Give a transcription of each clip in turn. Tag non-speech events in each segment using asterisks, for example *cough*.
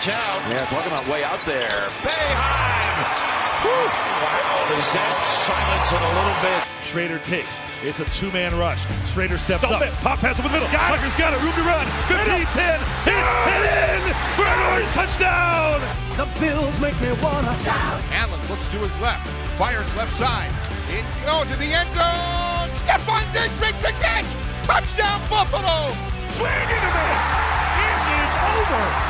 watch out. Yeah, talking about way out there. Boeheim! Wow, is that silence it a little bit? Schrader takes. It's a two-man rush. Schrader steps Don't up. fit. Pop pass over the middle. Got it. Tucker's got it. Room to run. 15, 10. Hit and in. For an orange touchdown. The Bills make me wanna shout. Allen looks to his left, fires left side. In, oh, to the end zone. Stefon Diggs makes the catch. Touchdown, Buffalo. Swing and a miss. It is over.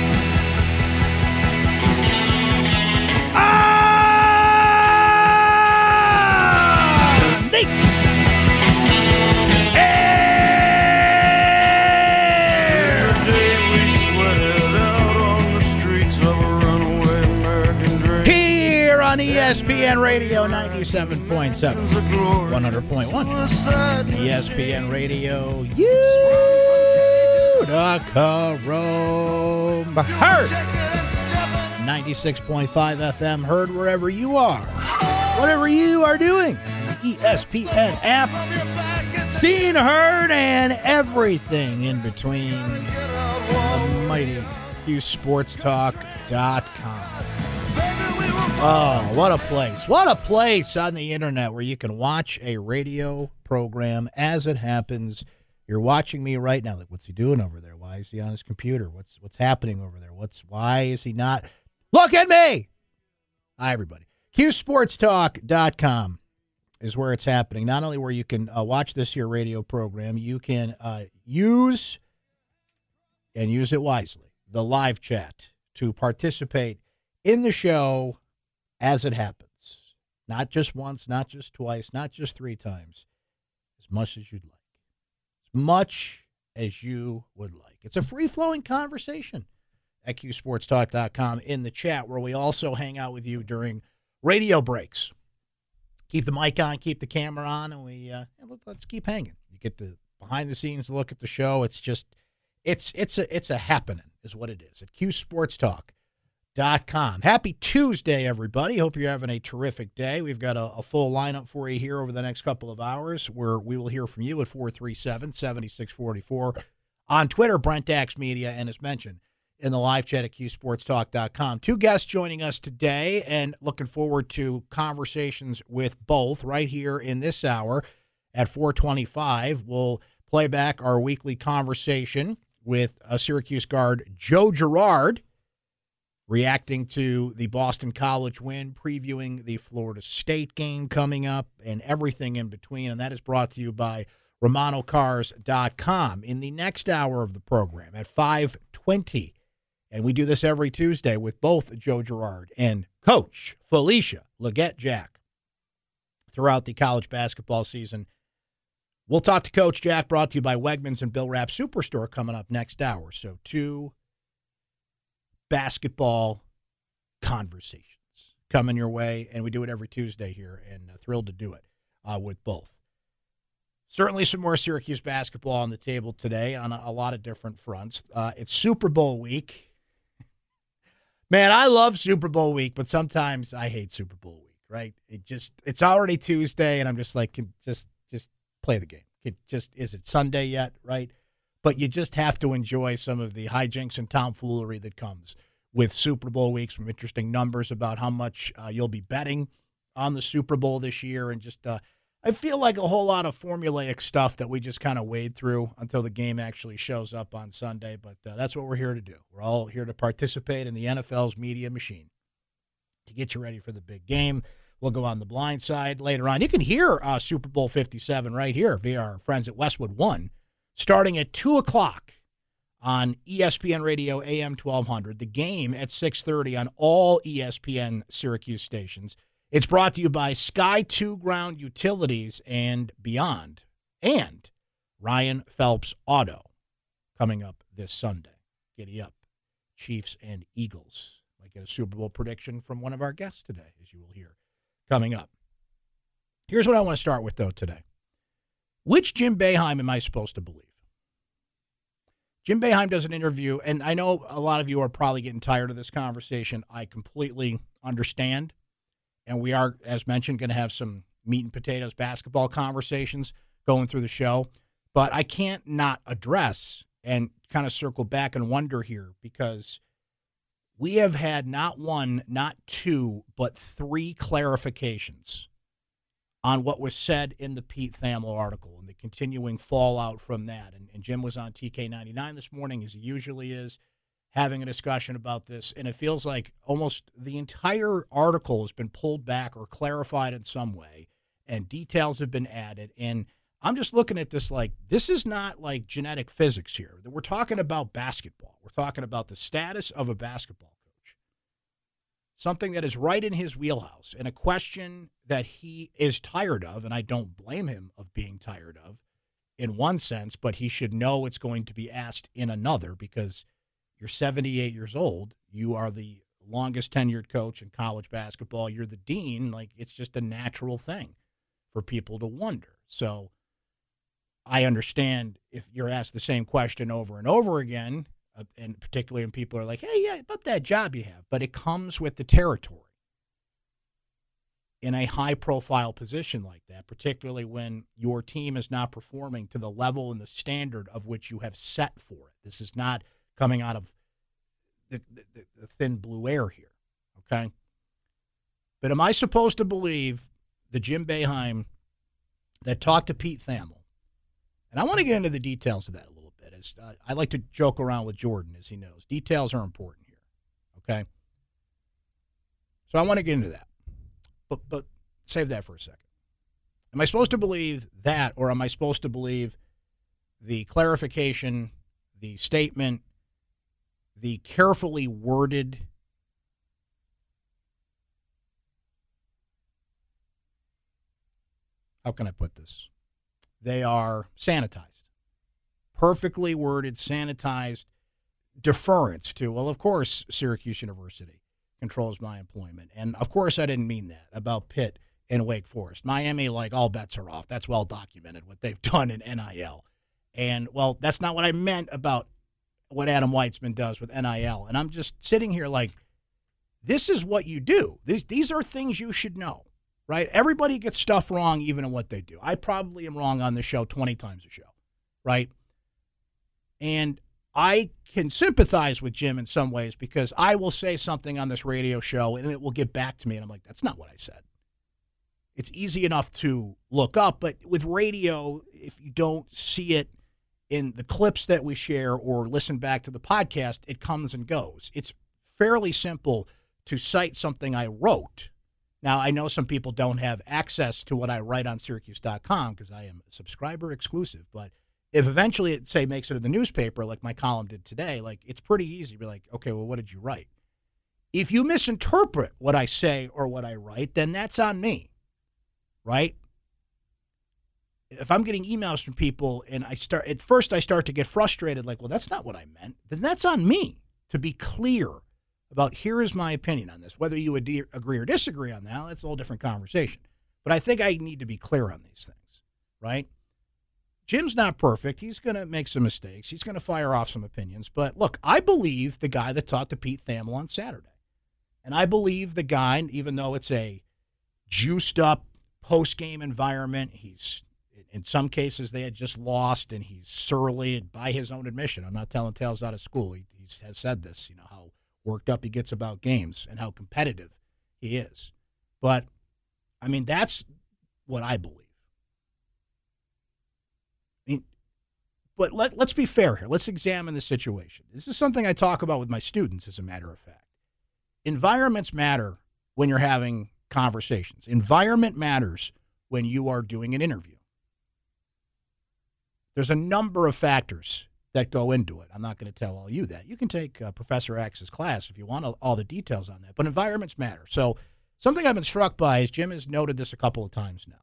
ESPN Radio 97.7, 100.1. ESPN Radio, Utica Rome. Heard 96.5 FM, heard wherever you are. Whatever you are doing, ESPN app, seen, heard, and everything in between. The mighty QSportsTalk.com. Oh, what a place. What a place on the internet where you can watch a radio program as it happens. You're watching me right now. Like, what's he doing over there? Why is he on his computer? What's what's happening over there? What's why is he not Look at me. Hi everybody. QSportsTalk.com is where it's happening. Not only where you can uh, watch this here radio program, you can uh, use and use it wisely the live chat to participate in the show as it happens. Not just once, not just twice, not just three times. As much as you'd like. As much as you would like. It's a free flowing conversation at QSportsTalk.com in the chat where we also hang out with you during radio breaks. Keep the mic on, keep the camera on, and we uh, let's keep hanging. You get the behind the scenes look at the show. It's just it's it's a it's a happening is what it is at qsportstalk.com. Happy Tuesday, everybody. Hope you're having a terrific day. We've got a, a full lineup for you here over the next couple of hours where we will hear from you at 437 7644 on Twitter, Brent Axe Media, and as mentioned in the live chat at qsportstalk.com. Two guests joining us today and looking forward to conversations with both right here in this hour at 425. We'll play back our weekly conversation with a Syracuse guard, Joe Girard, reacting to the Boston College win, previewing the Florida State game coming up, and everything in between. And that is brought to you by RomanoCars.com. In the next hour of the program at 520, and we do this every Tuesday with both Joe Girard and Coach Felisha Legette Jack throughout the college basketball season. We'll talk to Coach Jack, brought to you by Wegmans and Bill Rapp Superstore coming up next hour. So, two basketball conversations coming your way, and we do it every Tuesday here, and uh, thrilled to do it uh, with both. Certainly, some more Syracuse basketball on the table today on a, a lot of different fronts. Uh, it's Super Bowl week. Man, I love Super Bowl week, but sometimes I hate Super Bowl week. Right? It just it's already Tuesday, and I'm just like, just just play the game. It just is it Sunday yet? Right? But you just have to enjoy some of the hijinks and tomfoolery that comes with Super Bowl weeks. Some interesting numbers about how much uh, you'll be betting on the Super Bowl this year, and just uh, I feel like a whole lot of formulaic stuff that we just kind of wade through until the game actually shows up on Sunday. But uh, that's what we're here to do. We're all here to participate in the NFL's media machine to get you ready for the big game. We'll go on the blind side later on. You can hear uh, Super Bowl 57 right here via our friends at Westwood One, starting at 2 o'clock on ESPN Radio AM 1200. The game at 6:30 on all ESPN Syracuse stations. It's brought to you by Sky 2 Ground Utilities and Beyond, and Ryan Phelps Auto coming up this Sunday. Giddy up, Chiefs and Eagles. Might get a Super Bowl prediction from one of our guests today, as you will hear coming up. Here's what I want to start with, though, today. Which Jim Boeheim am I supposed to believe? Jim Boeheim does an interview, and I know a lot of you are probably getting tired of this conversation. I completely understand. And we are, as mentioned, going to have some meat and potatoes basketball conversations going through the show. But I can't not address and kind of circle back and wonder here because we have had not one, not two, but three clarifications on what was said in the Pete Thamel article and the continuing fallout from that. And, and Jim was on TK99 this morning, as he usually is, having a discussion about this. And it feels like almost the entire article has been pulled back or clarified in some way, and details have been added. And I'm just looking at this like this is not like genetic physics here. We're talking about basketball. We're talking about the status of a basketball. Something that is right in his wheelhouse and a question that he is tired of, and I don't blame him of being tired of in one sense, but he should know it's going to be asked in another because you're 78 years old. You are the longest tenured coach in college basketball. You're the dean. Like it's just a natural thing for people to wonder. So I understand if you're asked the same question over and over again, Uh, and particularly when people are like, hey, yeah, about that job you have, but it comes with the territory in a high profile position like that, particularly when your team is not performing to the level and the standard of which you have set for it. This is not coming out of the, the, the thin blue air here, okay? But am I supposed to believe the Jim Boeheim that talked to Pete Thamel? And I want to get into the details of that uh, I like to joke around with Jordan, as he knows, details are important here. Okay, so I want to get into that, but but save that for a second. Am I supposed to believe that, or am I supposed to believe the clarification, the statement, the carefully worded? How can I put this? They are sanitized, perfectly worded, sanitized deference to, well, of course, Syracuse University controls my employment. And of course, I didn't mean that about Pitt and Wake Forest. Miami, like, all bets are off. That's well documented what they've *laughs* done in NIL. And, well, that's not what I meant about what Adam Weitsman does with NIL. And I'm just sitting here like, this is what you do. These, these are things you should know right? Everybody gets stuff wrong, even in what they do. I probably am wrong on the show 20 times a show, right? And I can sympathize with Jim in some ways because I will say something on this radio show and it will get back to me. And I'm like, that's not what I said. It's easy enough to look up, but with radio, if you don't see it in the clips that we share or listen back to the podcast, it comes and goes. It's fairly simple to cite something I wrote now, I know some people don't have access to what I write on Syracuse.com because I am subscriber exclusive. But if eventually it, say, makes it in the newspaper, like my column did today, like it's pretty easy to be like, okay, well, what did you write? If you misinterpret what I say or what I write, then that's on me, right? If I'm getting emails from people and I start, at first I start to get frustrated, like, well, that's not what I meant, then that's on me to be clear about here is my opinion on this. Whether you agree or disagree on that, that's a whole different conversation. But I think I need to be clear on these things, right? Jim's not perfect. He's going to make some mistakes. He's going to fire off some opinions. But look, I believe the guy that talked to Pete Thamel on Saturday. And I believe the guy, even though it's a juiced up post game environment, he's in some cases they had just lost and he's surly and by his own admission. I'm not telling tales out of school. He, has said this, you know, how worked up he gets about games and how competitive he is. But I mean, that's what I believe. I mean, but let, let's be fair here. Let's examine the situation. This is something I talk about with my students, as a matter of fact. Environments matter when you're having conversations, environment matters when you are doing an interview. There's a number of factors that go into it. I'm not going to tell all you that. You can take uh, Professor X's class if you want all, all the details on that. But environments matter. So something I've been struck by is Jim has noted this a couple of times now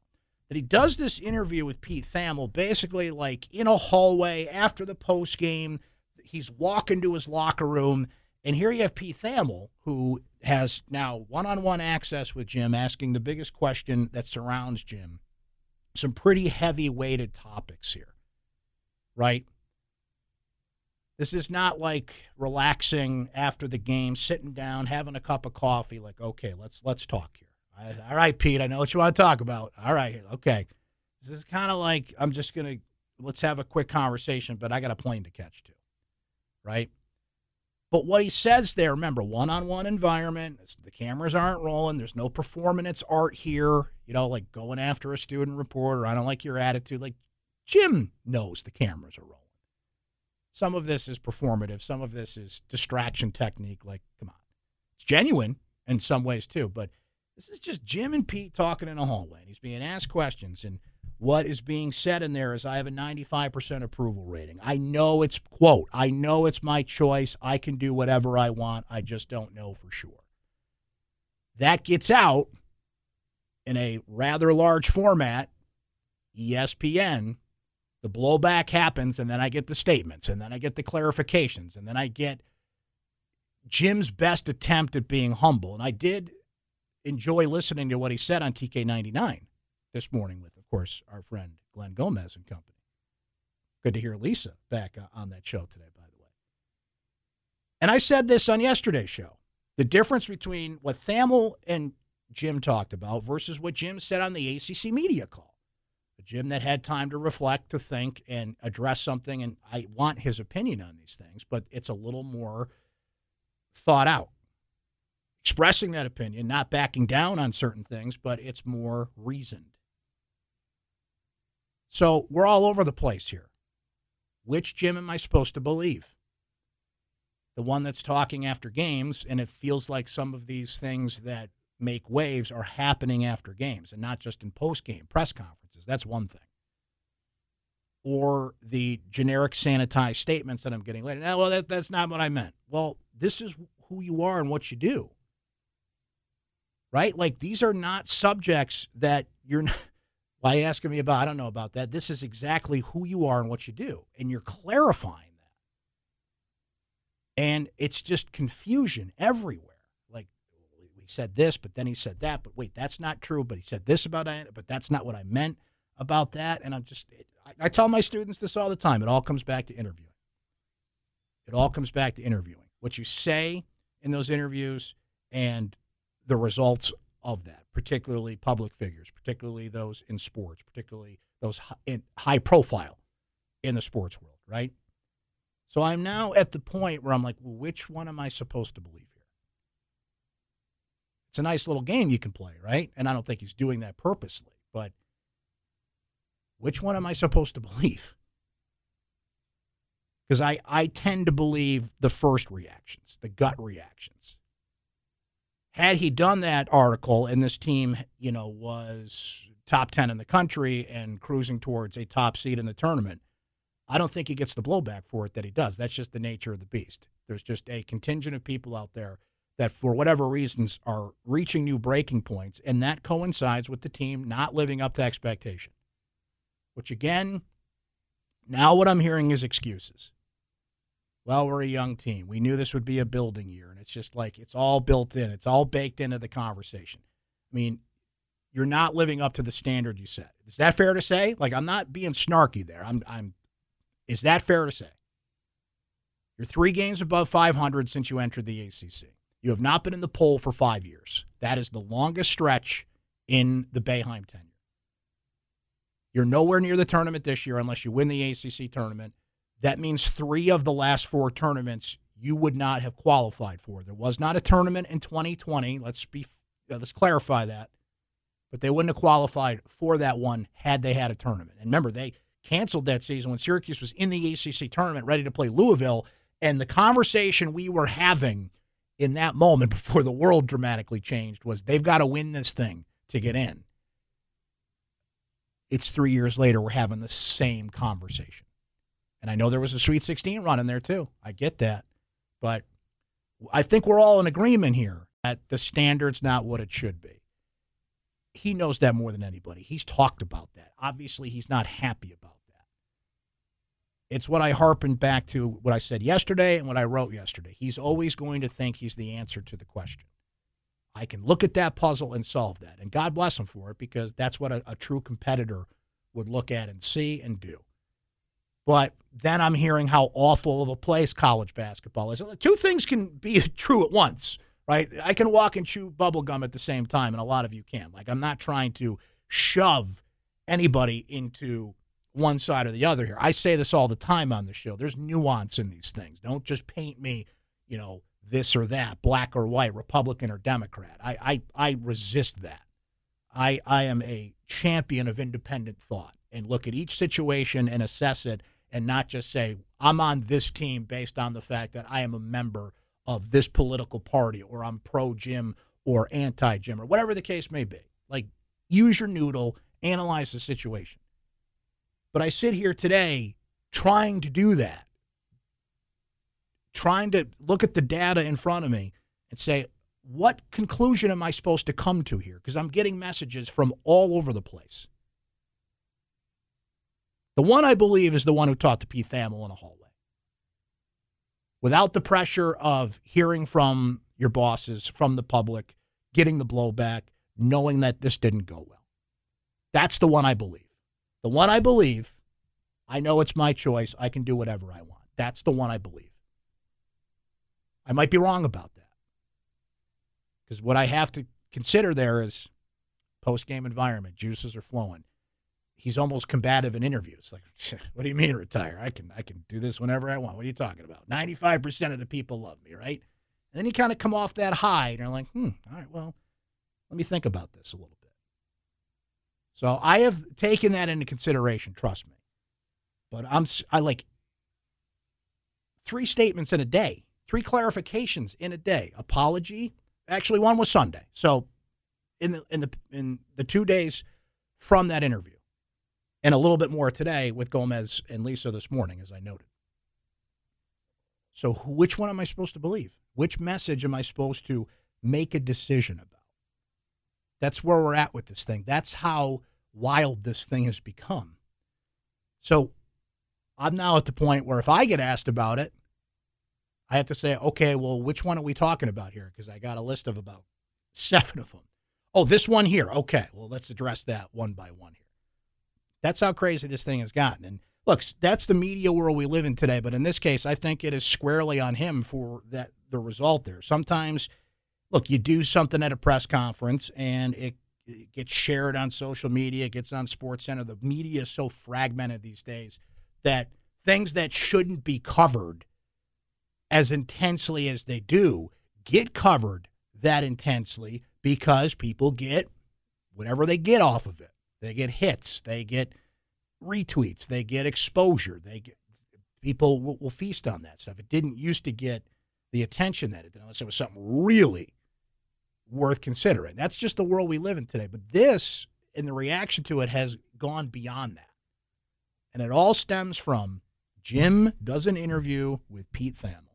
that he does this interview with Pete Thamel basically like in a hallway after the post game. He's walking to his locker room, and here you have Pete Thamel, who has now one on one access with Jim, asking the biggest question that surrounds Jim. Some pretty heavy weighted topics here, right? This is not like relaxing after the game, sitting down, having a cup of coffee. Like, okay, let's let's talk here. All right, Pete, I know what you want to talk about. All right, okay. This is kind of like I'm just gonna let's have a quick conversation, but I got a plane to catch too, right? But what he says there, remember, one-on-one environment. The cameras aren't rolling. There's no performance art here. You know, like going after a student reporter. I don't like your attitude. Like Jim knows the cameras are rolling. Some of this is performative. Some of this is distraction technique. Like, come on, it's genuine in some ways too. But this is just Jim and Pete talking in a hallway. And he's being asked questions and what is being said in there is I have a 95% approval rating. I know it's, quote, I know it's my choice. I can do whatever I want. I just don't know for sure. That gets out in a rather large format, ESPN. The blowback happens, and then I get the statements, and then I get the clarifications, and then I get Jim's best attempt at being humble. And I did enjoy listening to what he said on TK99 this morning with of course, our friend Glenn Gomez and company. Good to hear Lisa back uh, on that show today, by the way. And I said this on yesterday's show the difference between what Thamel and Jim talked about versus what Jim said on the ACC media call. The Jim that had time to reflect, to think, and address something. And I want his opinion on these things, but it's a little more thought out. Expressing that opinion, not backing down on certain things, but it's more reasoned. So we're all over the place here. Which Jim am I supposed to believe? The one that's talking after games, and it feels like some of these things that make waves are happening after games and not just in post game press conferences. That's one thing. Or the generic sanitized statements that I'm getting later. No, well, that, that's not what I meant. Well, this is who you are and what you do. Right? Like these are not subjects that you're not *laughs* why asking me about? I don't know about that. This is exactly who you are and what you do, and you're clarifying that. And it's just confusion everywhere. Like we said this, but then he said that, but wait, that's not true. But he said this about it, but that's not what I meant about that. And I'm just, I tell my students this all the time. It all comes back to interviewing. It all comes back to interviewing. What you say in those interviews and the results of that, particularly public figures, particularly those in sports, particularly those in high profile in the sports world, right? So I'm now at the point where I'm like, well, which one am I supposed to believe here? It's a nice little game you can play, right? And I don't think he's doing that purposely, but which one am I supposed to *laughs* believe? Because I, I tend to believe the first reactions, the gut reactions had he done that article and this team, you know, was top 10 in the country and cruising towards a top seed in the tournament, I don't think he gets the blowback for it that he does. That's just the nature of the beast. There's just a contingent of people out there that, for whatever reasons, are reaching new breaking points, and that coincides with the team not living up to expectation. Which, again, now what I'm hearing is excuses well, we're a young team. We knew this would be a building year. And it's just like it's all built in, it's all baked into the conversation. I mean, you're not living up to the standard you set. Is that fair to say? Like, I'm not being snarky there. I'm, I'm, is that fair to say? You're three games above 500 since you entered the ACC. You have not been in the poll for five years. That is the longest stretch in the Boeheim tenure. You're nowhere near the tournament this year unless you win the ACC tournament. That means three of the last four tournaments you would not have qualified for. There was not a tournament in 2020. Let's be uh, let's clarify that. But they wouldn't have qualified for that one had they had a tournament. And remember, they canceled that season when Syracuse was in the ACC tournament ready to play Louisville. And the conversation we were having in that moment *laughs* before the world dramatically changed was they've got to win this thing to get in. It's three years later, we're having the same conversation. And I know there was a Sweet 16 run in there too. I get that. But I think we're all in agreement here that the standard's not what it should be. He knows that more than anybody. He's talked about that. Obviously, he's not happy about that. It's what I harpened back to what I said yesterday and what I wrote yesterday. He's always going to think he's the answer to the question. I can look at that puzzle and solve that. And God bless him for it because that's what a, a true competitor would look at and see and do. But then I'm hearing how awful of a place college basketball is. Two things can be *laughs* true at once, right? I can walk and chew bubble gum at the same time, and a lot of you can. Like, I'm not trying to shove anybody into one side or the other here. I say this all the time on the show. There's nuance in these things. Don't just paint me, you know, this or that, black or white, Republican or Democrat. I, I, I resist that. I, I am a champion of independent thought and look at each situation and assess it and not just say, I'm on this team based on the fact that I am a member of this political party or I'm pro Jim or anti Jim or whatever the case may be. Like, use your noodle, analyze the situation. But I sit here today trying to do that, trying to look at the data in front of me and say, what conclusion am I supposed to come to here? Because I'm getting messages from all over the place. The one I believe is the one who talked to Pete Thamel in a hallway. Without the pressure of hearing from your bosses, from the public, getting the blowback, knowing that this didn't go well. That's the one I believe. The one I believe, I know it's my choice. I can do whatever I want. That's the one I believe. I might be wrong about that. Because what I have to consider there is post game environment, juices are flowing. He's almost combative in interviews. Like, *laughs* what do you mean retire? I can I can do this whenever I want. What are you talking about? Ninety five percent of the people love me, right? And then you kind of come off that high, and you're like, hmm, all right, well, let me think about this a little bit. So I have taken that into consideration. Trust me. But I'm I like three statements in a day, three clarifications in a day. Apology. Actually, one was Sunday. So in the in the in the two days from that interview, and a little bit more today with Gomez and Lisa this morning, as I noted. So which one am I supposed to believe? Which message am I supposed to make a decision about? That's where we're at with this thing. That's how wild this thing has become. So I'm now at the point where if I get asked about it, I have to say, okay, well, which one are we talking about here? Because I got a list of about seven of them. Oh, this one here. Okay, well, let's address that one by one here. That's how crazy this thing has gotten. And look, that's the media world we live in today. But in this case, I think it is squarely on him for that the result there. Sometimes, look, you do something at a press conference and it, it gets shared on social media, it gets on Sports Center. The media is so fragmented these days that things that shouldn't be covered as intensely as they do get covered that intensely because people get whatever they get off of it. They get hits, they get retweets, they get exposure. They get people will, will feast on that stuff. It didn't used to get the attention that it did unless it was something really worth considering. That's just the world we live in today. But this and the reaction to it has gone beyond that. And it all stems from Jim does an interview with Pete Thamel,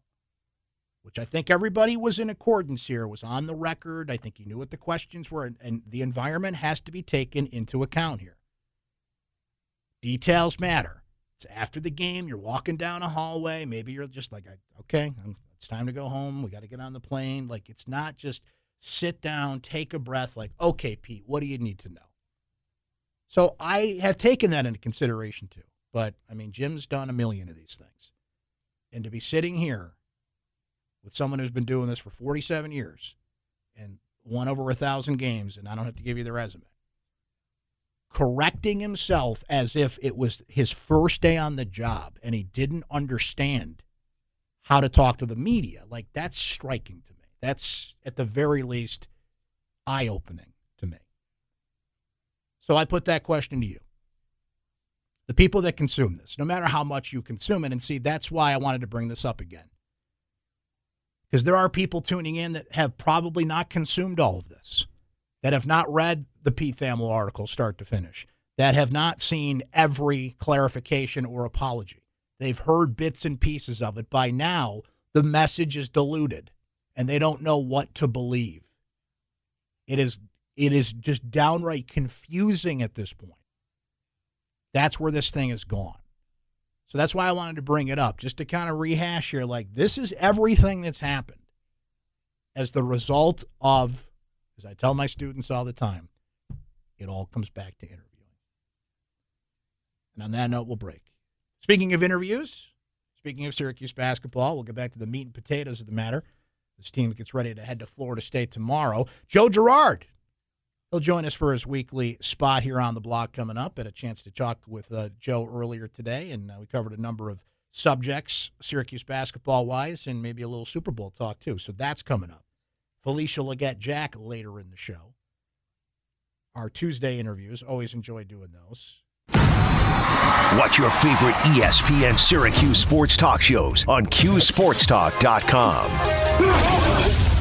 which I think everybody was in accordance here, was on the record. I think he knew what the questions were, and, and the environment has to be taken into account here. Details matter. It's after the game. You're walking down a hallway. Maybe you're just like, okay, it's time to go home. We got to get on the plane. Like, it's not just sit down, take a breath, like, okay, Pete, what do you need to know? So I have taken that into consideration too. But I mean, Jim's done a million of these things. And to be sitting here with someone who's been doing this for 47 years and won over a thousand games, and I don't have to give you the resume, correcting himself as if it was his first day on the job and he didn't understand how to talk to the media, like that's striking to me. That's at the very least eye opening to me. So I put that question to you the people that consume this, no matter how much you consume it. And see, that's why I wanted to bring this up again. Because there are people tuning in that have probably not consumed all of this, that have not read the Pete Thamel article start to finish, that have not seen every clarification or apology. They've heard bits and pieces of it. By now, the message is diluted and they don't know what to believe. It is it is just downright confusing at this point. That's where this thing is gone. So that's why I wanted to bring it up, just to kind of rehash here. Like, this is everything that's happened as the result of, as I tell my students all the time, it all comes back to interviewing. And on that note, we'll break. Speaking of interviews, speaking of Syracuse basketball, we'll get back to the meat and potatoes of the matter. This team gets ready to head to Florida State tomorrow. Joe Girard. He'll join us for his weekly spot here on the block coming up. Had a chance to talk with uh, Joe earlier today, and uh, we covered a number of subjects, Syracuse basketball wise, and maybe a little Super Bowl talk too. So that's coming up. Felisha Legette Jack later in the show. Our Tuesday interviews, always enjoy doing those. Watch your favorite ESPN Syracuse sports talk shows on QSportsTalk.com.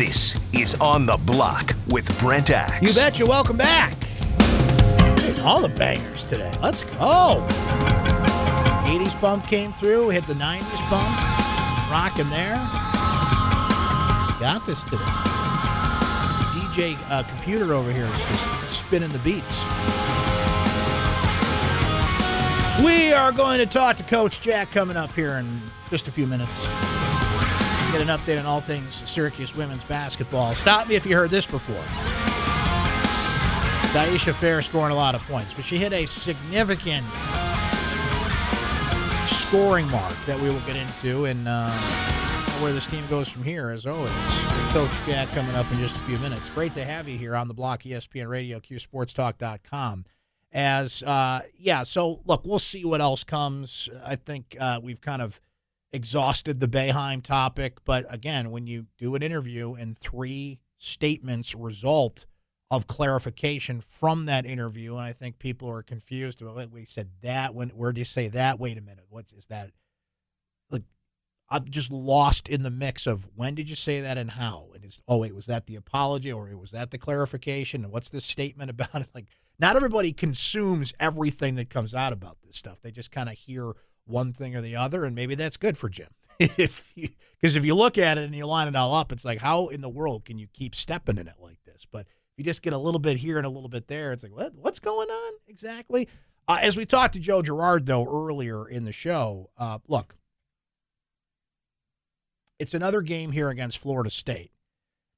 This is On the Block with Brent Axe. You betcha. Welcome back. Dude, all the bangers today. Let's go. 80s bump came through, hit the 90s bump, rocking there. Got this today. DJ uh, computer over here is just spinning the beats. We are going to talk to Coach Jack coming up here in just a few minutes. Get an update on all things Syracuse women's basketball. Stop me if you heard this before. Dyaisha Fair scoring a lot of points, but she hit a significant scoring mark that we will get into and uh, where this team goes from here, as always. Coach Jack coming up in just a few minutes. Great to have you here on the block, ESPN Radio, QSportsTalk.com. As, uh, yeah, so look, we'll see what else comes. I think uh, we've kind of exhausted the Boeheim topic, but again, when you do an interview and three statements result of clarification from that interview, and I think people are confused about wait, we said that. When where do you say that? Wait a minute, what is that? Like, I'm just lost in the mix of when did you say that and how? And it's oh wait, was that the apology or was that the clarification? And what's this statement about it? *laughs* Like, not everybody consumes everything that comes out about this stuff. They just kind of hear one thing or the other, and maybe that's good for Jim. *laughs* if because if you look at it and you line it all up, it's like how in the world can you keep stepping in it like this? But if you just get a little bit here and a little bit there, it's like what what's going on exactly? Uh, as we talked to Joe Girard though earlier in the show, uh, look, it's another game here against Florida State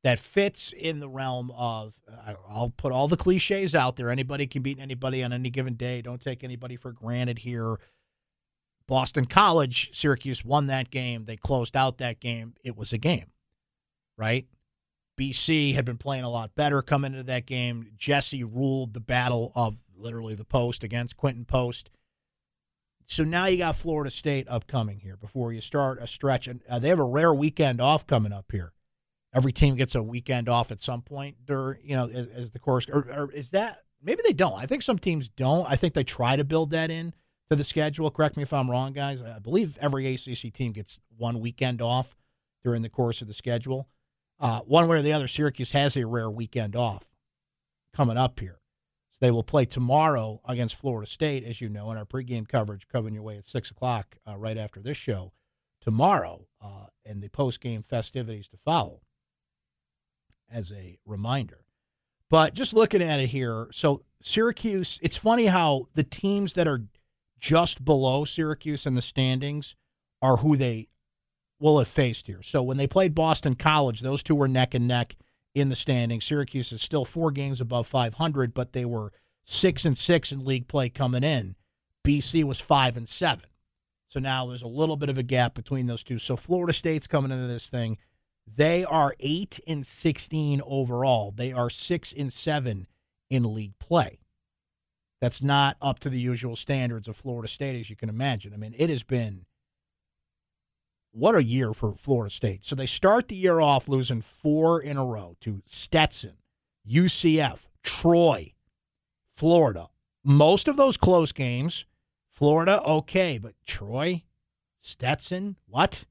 that fits in the realm of I'll put all the cliches out there. Anybody can beat anybody on any given day. Don't take anybody for granted here. Boston College, Syracuse won that game. They closed out that game. It was a game, right? BC had been playing a lot better coming into that game. Jesse ruled the battle of literally the post against Quinten Post. So now you got Florida State upcoming here before you start a stretch. And uh, they have a rare weekend off coming up here. Every team gets a weekend off at some point during, you know, as, as the course. Or, or is that maybe they don't? I think some teams don't. I think they try to build that in to the schedule. Correct me if I'm wrong, guys. I believe every ACC team gets one weekend off during the course of the schedule. Uh, one way or the other, Syracuse has a rare weekend off coming up here. So they will play tomorrow against Florida State, as you know, in our pregame coverage, coming your way at 6 o'clock uh, right after this show tomorrow, uh, and the postgame festivities to follow as a reminder. But just looking at it here, so Syracuse, it's funny how the teams that are just below Syracuse in the standings are who they will have faced here. So when they played Boston College, those two were neck and neck in the standings. Syracuse is still four games above 500, but they were six and six in league play coming in. BC was five and seven. So now there's a little bit of a gap between those two. So Florida State's coming into this thing. They are eight and 16 overall. They are six and seven in league play. That's not up to the usual standards of Florida State, as you can imagine. I mean, it has been what a year for Florida State. So they start the year off losing four in a row to Stetson, UCF, Troy, Florida. Most of those close games, Florida, okay, but Troy, Stetson, what?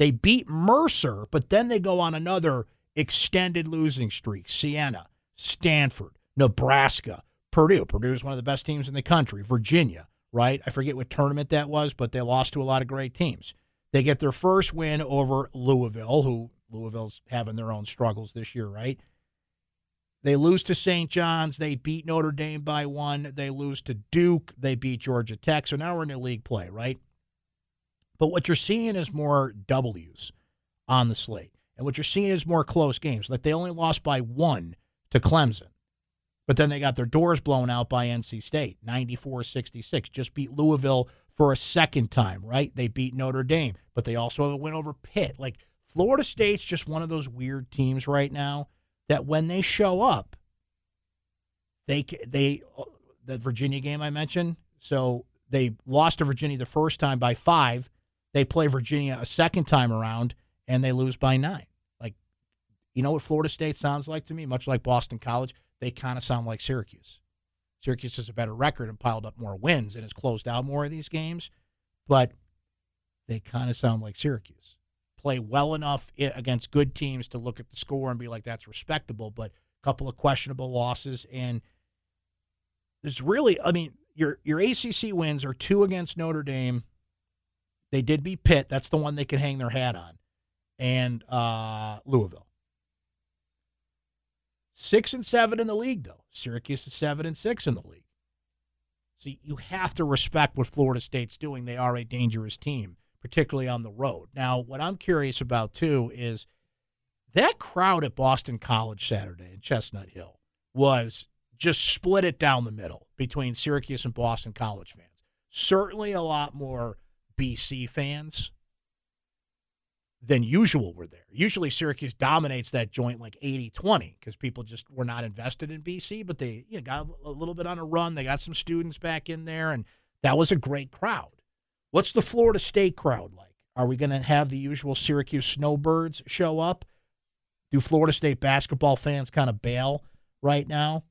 They beat Mercer, but then they go on another extended losing streak. Siena, Stanford, Nebraska, Purdue. Purdue is one of the best teams in the country. Virginia, right? I forget what tournament that was, but they lost to a lot of great teams. They get their first win over Louisville, who Louisville's having their own struggles this year, right? They lose to St. John's. They beat Notre Dame by one. They lose to Duke. They beat Georgia Tech. So now we're in the league play, right? But what you're seeing is more W's on the slate. And what you're seeing is more close games. Like they only lost by one to Clemson. But then they got their doors blown out by NC State, 94 66. Just beat Louisville for a second time, right? They beat Notre Dame, but they also went over Pitt. Like Florida State's just one of those weird teams right now that when they show up, they they uh, the Virginia game I mentioned. So they lost to Virginia the first time by five. They play Virginia a second time around and they lose by nine. Like, you know what Florida State sounds like to me? Much like Boston College they kind of sound like Syracuse. Syracuse has a better record and piled up more wins and has closed out more of these games, but they kind of sound like Syracuse. Play well enough against good teams to look at the score and be like, that's respectable, but a couple of questionable losses. And there's really, I mean, your, your ACC wins are two against Notre Dame. They did beat Pitt. That's the one they can hang their hat on. And uh, Louisville. Six and seven in the league, though. Syracuse is seven and six in the league. So you have to respect what Florida State's doing. They are a dangerous team, particularly on the road. Now, what I'm curious about too is that crowd at Boston College Saturday in Chestnut Hill was just split it down the middle between Syracuse and Boston College fans. Certainly a lot more BC fans than usual were there. Usually Syracuse dominates that joint like 80-20 because people just were not invested in BC, but they you know, got a little bit on a run. They got some students back in there, and that was a great crowd. What's the Florida State crowd like? Are we going to have the usual Syracuse snowbirds show up? Do Florida State basketball fans kind of bail right now?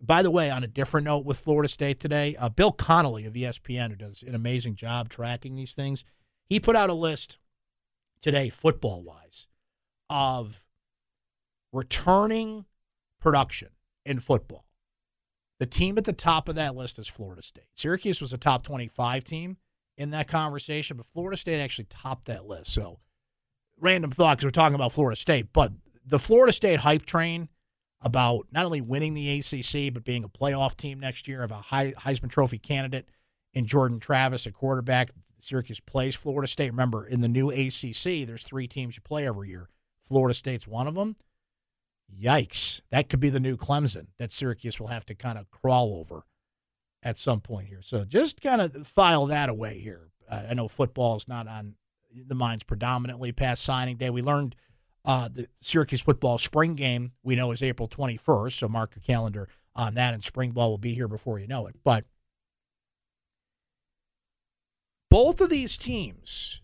By the way, on a different note with Florida State today, uh, Bill Connelly of ESPN, who does an amazing job tracking these things, he put out a list today, football wise, of returning production in football. The team at the top of that list is Florida State. Syracuse was a top 25 team in that conversation, but Florida State actually topped that list. So, random thought because we're talking about Florida State, but the Florida State hype train about not only winning the ACC, but being a playoff team next year, of a Heisman Trophy candidate in Jordan Travis, a quarterback Syracuse plays Florida State. Remember, in the new ACC, there's three teams you play every year. Florida State's one of them. Yikes. That could be the new Clemson that Syracuse will have to kind of crawl over at some point here. So just kind of file that away here. Uh, I know football is not on the minds predominantly past signing day. We learned uh, the Syracuse football spring game we know is April 21st. So mark your calendar on that, and spring ball will be here before you know it. But – both of these teams,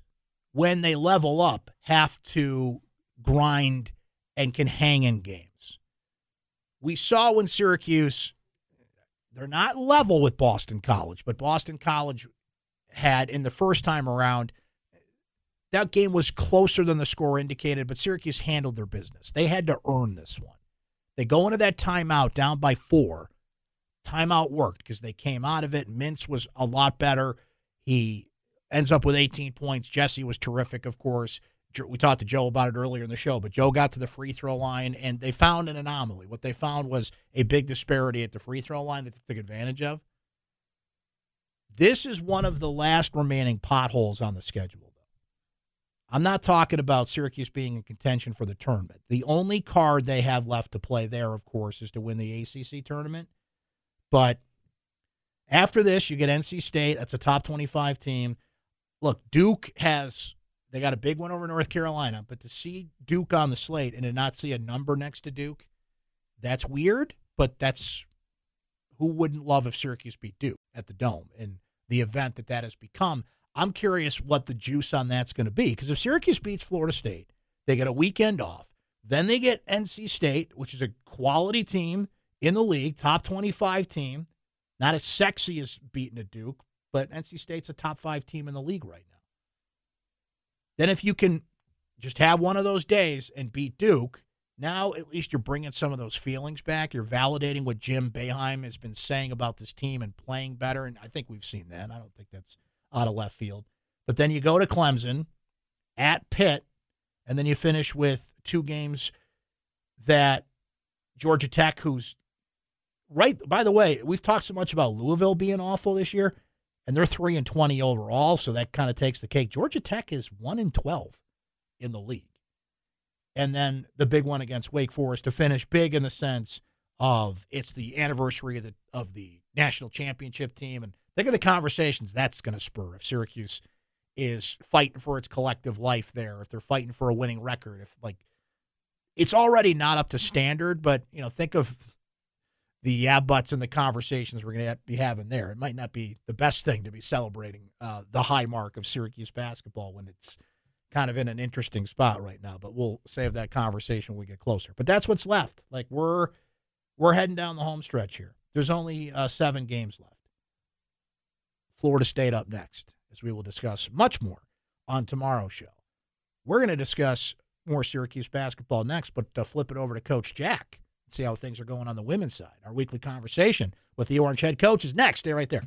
when they level up, have to grind and can hang in games. We saw when Syracuse, they're not level with Boston College, but Boston College had in the first time around, that game was closer than the score indicated, but Syracuse handled their business. They had to earn this one. They go into that timeout down by four. Timeout worked because they came out of it. Mintz was a lot better. He ends up with 18 points. Jesse was terrific, of course. We talked to Joe about it earlier in the show, but Joe got to the free throw line and they found an anomaly. What they found was a big disparity at the free throw line that they took advantage of. This is one of the last remaining potholes on the schedule, though. I'm not talking about Syracuse being in contention for the tournament. The only card they have left to play there, of course, is to win the ACC tournament. But after this, you get NC State. That's a top 25 team look, Duke has they got a big one over North Carolina, but to see Duke on the slate and to not see a number next to Duke, that's weird, but that's who wouldn't love if Syracuse beat Duke at the Dome and the event that that has become. I'm curious what the juice on that's going to be because if Syracuse beats Florida State, they get a weekend off. Then they get NC State, which is a quality team in the league, top 25 team, not as sexy as beating a Duke, but NC State's a top five team in the league right now. Then, if you can just have one of those days and beat Duke, now at least you're bringing some of those feelings back. You're validating what Jim Boeheim has been saying about this team and playing better. And I think we've seen that. I don't think that's out of left field. But then you go to Clemson at Pitt, and then you finish with two games that Georgia Tech, who's right, by the way, we've talked so much about Louisville being awful this year and they're three and twenty overall, so that kind of takes the cake. Georgia Tech is one and twelve in the league, and then the big one against Wake Forest to finish big in the sense of it's the anniversary of the of the national championship team, and think of the conversations that's going to spur if Syracuse is fighting for its collective life there, if they're fighting for a winning record, if like it's already not up to standard, but you know, think of the yeah buts and the conversations we're going to be having there. It might not be the best thing to be celebrating uh, the high mark of Syracuse basketball when it's kind of in an interesting spot right now. But we'll save that conversation when we get closer. But that's what's left. Like we're we're heading down the home stretch here. There's only uh, seven games left. Florida State up next, as we will discuss much more on tomorrow's show. We're going to discuss more Syracuse basketball next, but to flip it over to Coach Jack see how things are going on the women's side. Our weekly conversation with the Orange head coach is next. Stay right there.